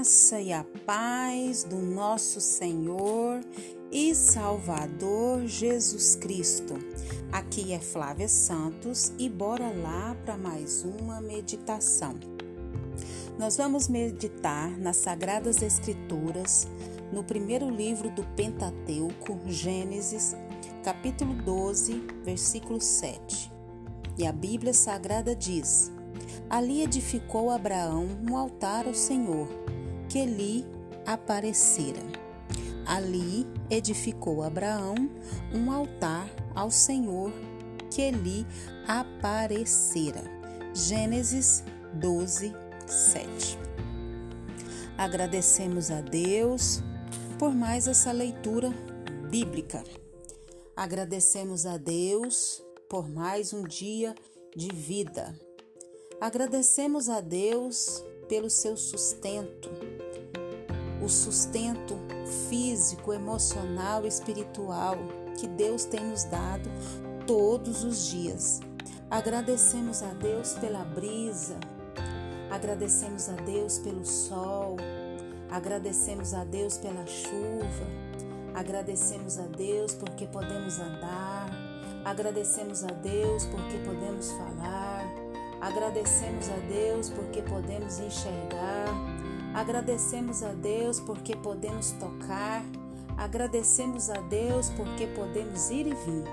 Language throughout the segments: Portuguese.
graça e a paz do nosso Senhor e Salvador Jesus Cristo. Aqui é Flávia Santos e bora lá para mais uma meditação. Nós vamos meditar nas Sagradas Escrituras, no primeiro livro do Pentateuco, Gênesis, capítulo 12, versículo 7. E a Bíblia Sagrada diz: Ali edificou Abraão um altar ao Senhor, que lhe aparecera. Ali edificou Abraão um altar ao Senhor, que lhe aparecera. Gênesis 12, 7. Agradecemos a Deus por mais essa leitura bíblica. Agradecemos a Deus por mais um dia de vida. Agradecemos a Deus pelo seu sustento, o sustento físico, emocional, espiritual que Deus tem nos dado todos os dias. Agradecemos a Deus pela brisa, agradecemos a Deus pelo sol, agradecemos a Deus pela chuva, agradecemos a Deus porque podemos andar, agradecemos a Deus porque podemos falar. Agradecemos a Deus porque podemos enxergar. Agradecemos a Deus porque podemos tocar. Agradecemos a Deus porque podemos ir e vir.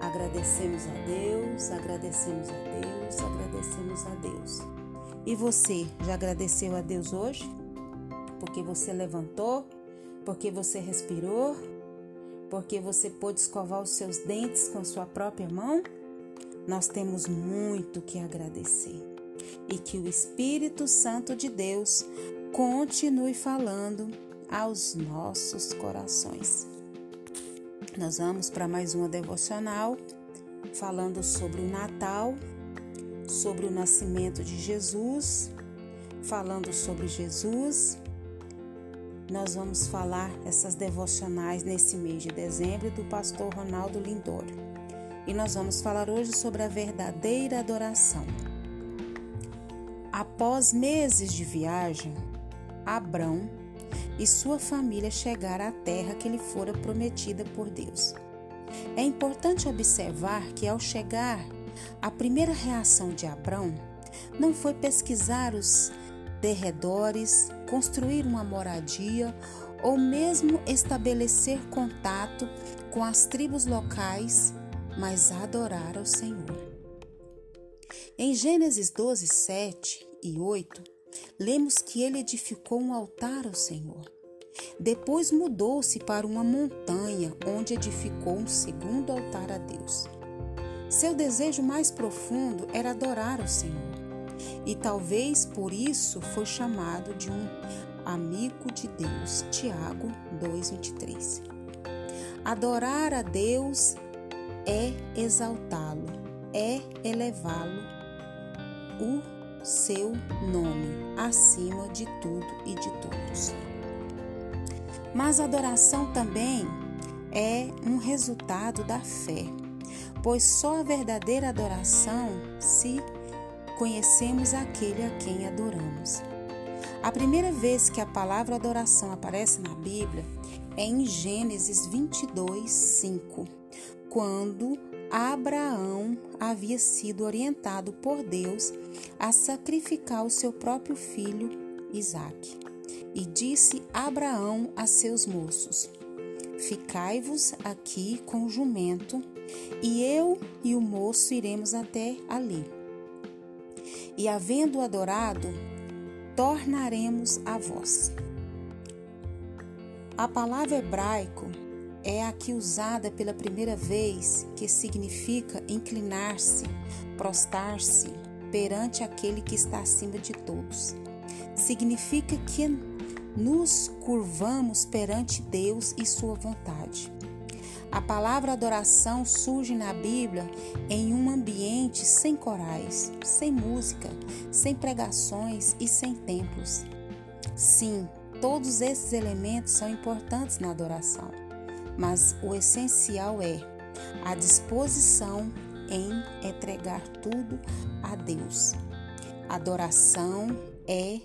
Agradecemos a Deus, agradecemos a Deus, agradecemos a Deus. E você já agradeceu a Deus hoje? Porque você levantou? Porque você respirou? Porque você pôde escovar os seus dentes com a sua própria mão? nós temos muito que agradecer e que o Espírito Santo de Deus continue falando aos nossos corações. Nós vamos para mais uma devocional falando sobre o Natal, sobre o nascimento de Jesus, falando sobre Jesus. Nós vamos falar essas devocionais nesse mês de dezembro do pastor Ronaldo Lindório e nós vamos falar hoje sobre a verdadeira adoração. Após meses de viagem, Abrão e sua família chegaram à terra que lhe fora prometida por Deus. É importante observar que, ao chegar, a primeira reação de Abrão não foi pesquisar os derredores, construir uma moradia ou mesmo estabelecer contato com as tribos locais mas adorar ao Senhor. Em Gênesis 12, 7 e 8, lemos que ele edificou um altar ao Senhor. Depois mudou-se para uma montanha, onde edificou um segundo altar a Deus. Seu desejo mais profundo era adorar ao Senhor, e talvez por isso foi chamado de um amigo de Deus. Tiago 2:23. Adorar a Deus é exaltá-lo, é elevá-lo, o seu nome acima de tudo e de todos. Mas a adoração também é um resultado da fé, pois só a verdadeira adoração se conhecemos aquele a quem adoramos. A primeira vez que a palavra adoração aparece na Bíblia é em Gênesis 22, 5 quando Abraão havia sido orientado por Deus a sacrificar o seu próprio filho Isaque. E disse Abraão a seus moços: Ficai-vos aqui com o jumento, e eu e o moço iremos até ali. E havendo adorado, tornaremos a vós. A palavra hebraico é aqui usada pela primeira vez, que significa inclinar-se, prostrar-se perante aquele que está acima de todos. Significa que nos curvamos perante Deus e Sua vontade. A palavra adoração surge na Bíblia em um ambiente sem corais, sem música, sem pregações e sem templos. Sim, todos esses elementos são importantes na adoração mas o essencial é a disposição em entregar tudo a Deus. Adoração é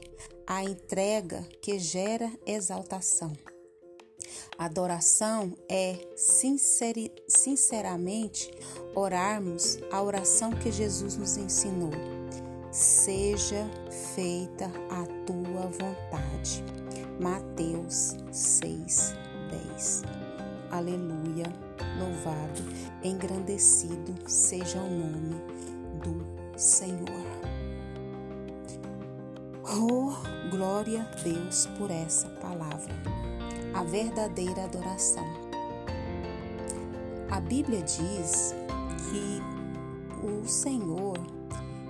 a entrega que gera exaltação. Adoração é sinceri, sinceramente orarmos a oração que Jesus nos ensinou. Seja feita a tua vontade. Mateus 6, 10. Aleluia, louvado, engrandecido seja o nome do Senhor. Oh, glória a Deus por essa palavra, a verdadeira adoração. A Bíblia diz que o Senhor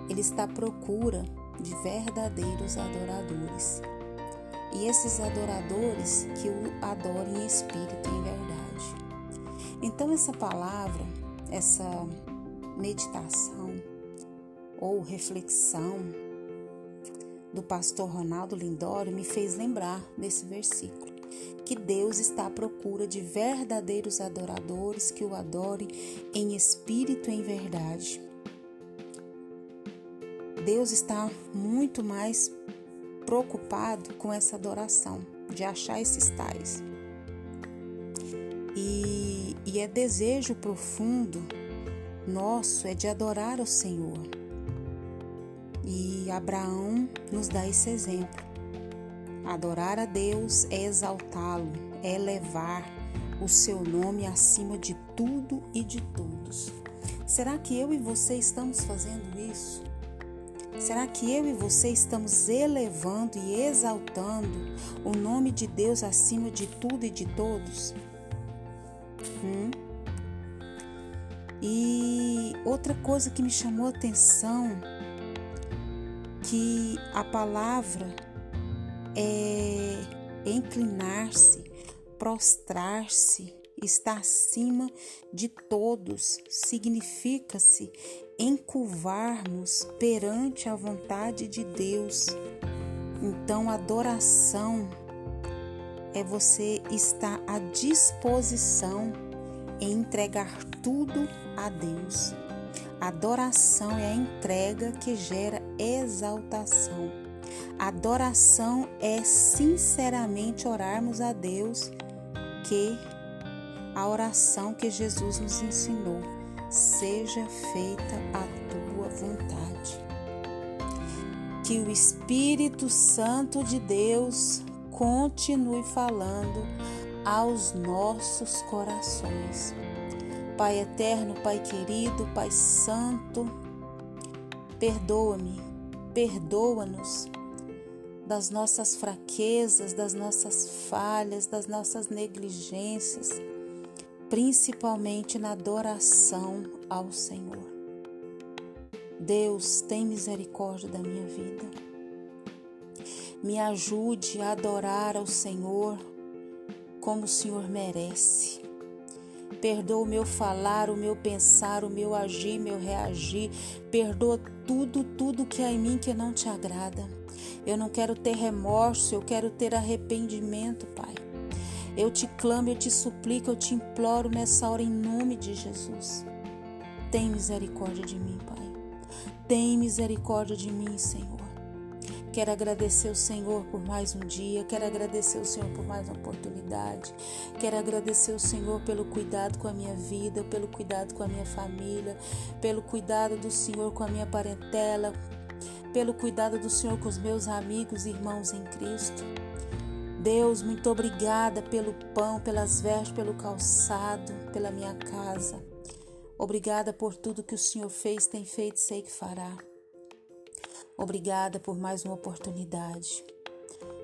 ele está à procura de verdadeiros adoradores e esses adoradores que o adorem em espírito e em verdade. Então, essa palavra, essa meditação ou reflexão do pastor Ronaldo Lindório me fez lembrar desse versículo. Que Deus está à procura de verdadeiros adoradores que o adorem em espírito e em verdade. Deus está muito mais preocupado com essa adoração, de achar esses tais. E, e é desejo profundo nosso é de adorar o Senhor. E Abraão nos dá esse exemplo. Adorar a Deus é exaltá-lo, é elevar o seu nome acima de tudo e de todos. Será que eu e você estamos fazendo isso? Será que eu e você estamos elevando e exaltando o nome de Deus acima de tudo e de todos? E outra coisa que me chamou a atenção que a palavra é inclinar-se, prostrar-se, está acima de todos, significa-se encurvarmos perante a vontade de Deus. Então, adoração é você estar à disposição em entregar tudo a Deus. Adoração é a entrega que gera exaltação. Adoração é sinceramente orarmos a Deus que a oração que Jesus nos ensinou seja feita a tua vontade. Que o Espírito Santo de Deus continue falando aos nossos corações. Pai eterno, Pai querido, Pai santo, perdoa-me, perdoa-nos das nossas fraquezas, das nossas falhas, das nossas negligências principalmente na adoração ao Senhor. Deus, tem misericórdia da minha vida. Me ajude a adorar ao Senhor como o Senhor merece. Perdoa o meu falar, o meu pensar, o meu agir, meu reagir. Perdoa tudo, tudo que há em mim que não te agrada. Eu não quero ter remorso, eu quero ter arrependimento, Pai. Eu te clamo, eu te suplico, eu te imploro nessa hora em nome de Jesus. Tem misericórdia de mim, Pai. Tem misericórdia de mim, Senhor. Quero agradecer o Senhor por mais um dia, quero agradecer o Senhor por mais uma oportunidade, quero agradecer o Senhor pelo cuidado com a minha vida, pelo cuidado com a minha família, pelo cuidado do Senhor com a minha parentela, pelo cuidado do Senhor com os meus amigos e irmãos em Cristo. Deus, muito obrigada pelo pão, pelas vestes, pelo calçado, pela minha casa. Obrigada por tudo que o Senhor fez, tem feito e sei que fará. Obrigada por mais uma oportunidade.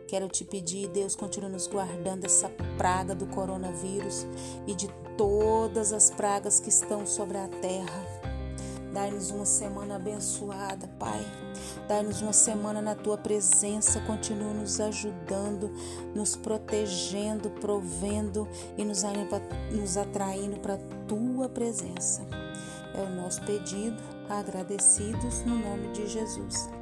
Quero te pedir, Deus, continue nos guardando dessa praga do coronavírus e de todas as pragas que estão sobre a terra. Dai-nos uma semana abençoada, Pai. Dai-nos uma semana na tua presença. Continua nos ajudando, nos protegendo, provendo e nos, nos atraindo para a tua presença. É o nosso pedido, agradecidos no nome de Jesus.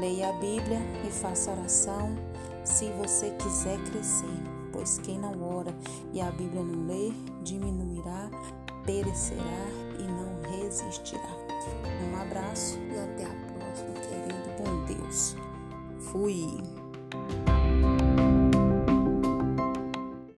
Leia a Bíblia e faça oração se você quiser crescer, pois quem não ora e a Bíblia não lê, diminuirá, perecerá e não resistirá. Um abraço e até a próxima, querendo bom Deus. Fui.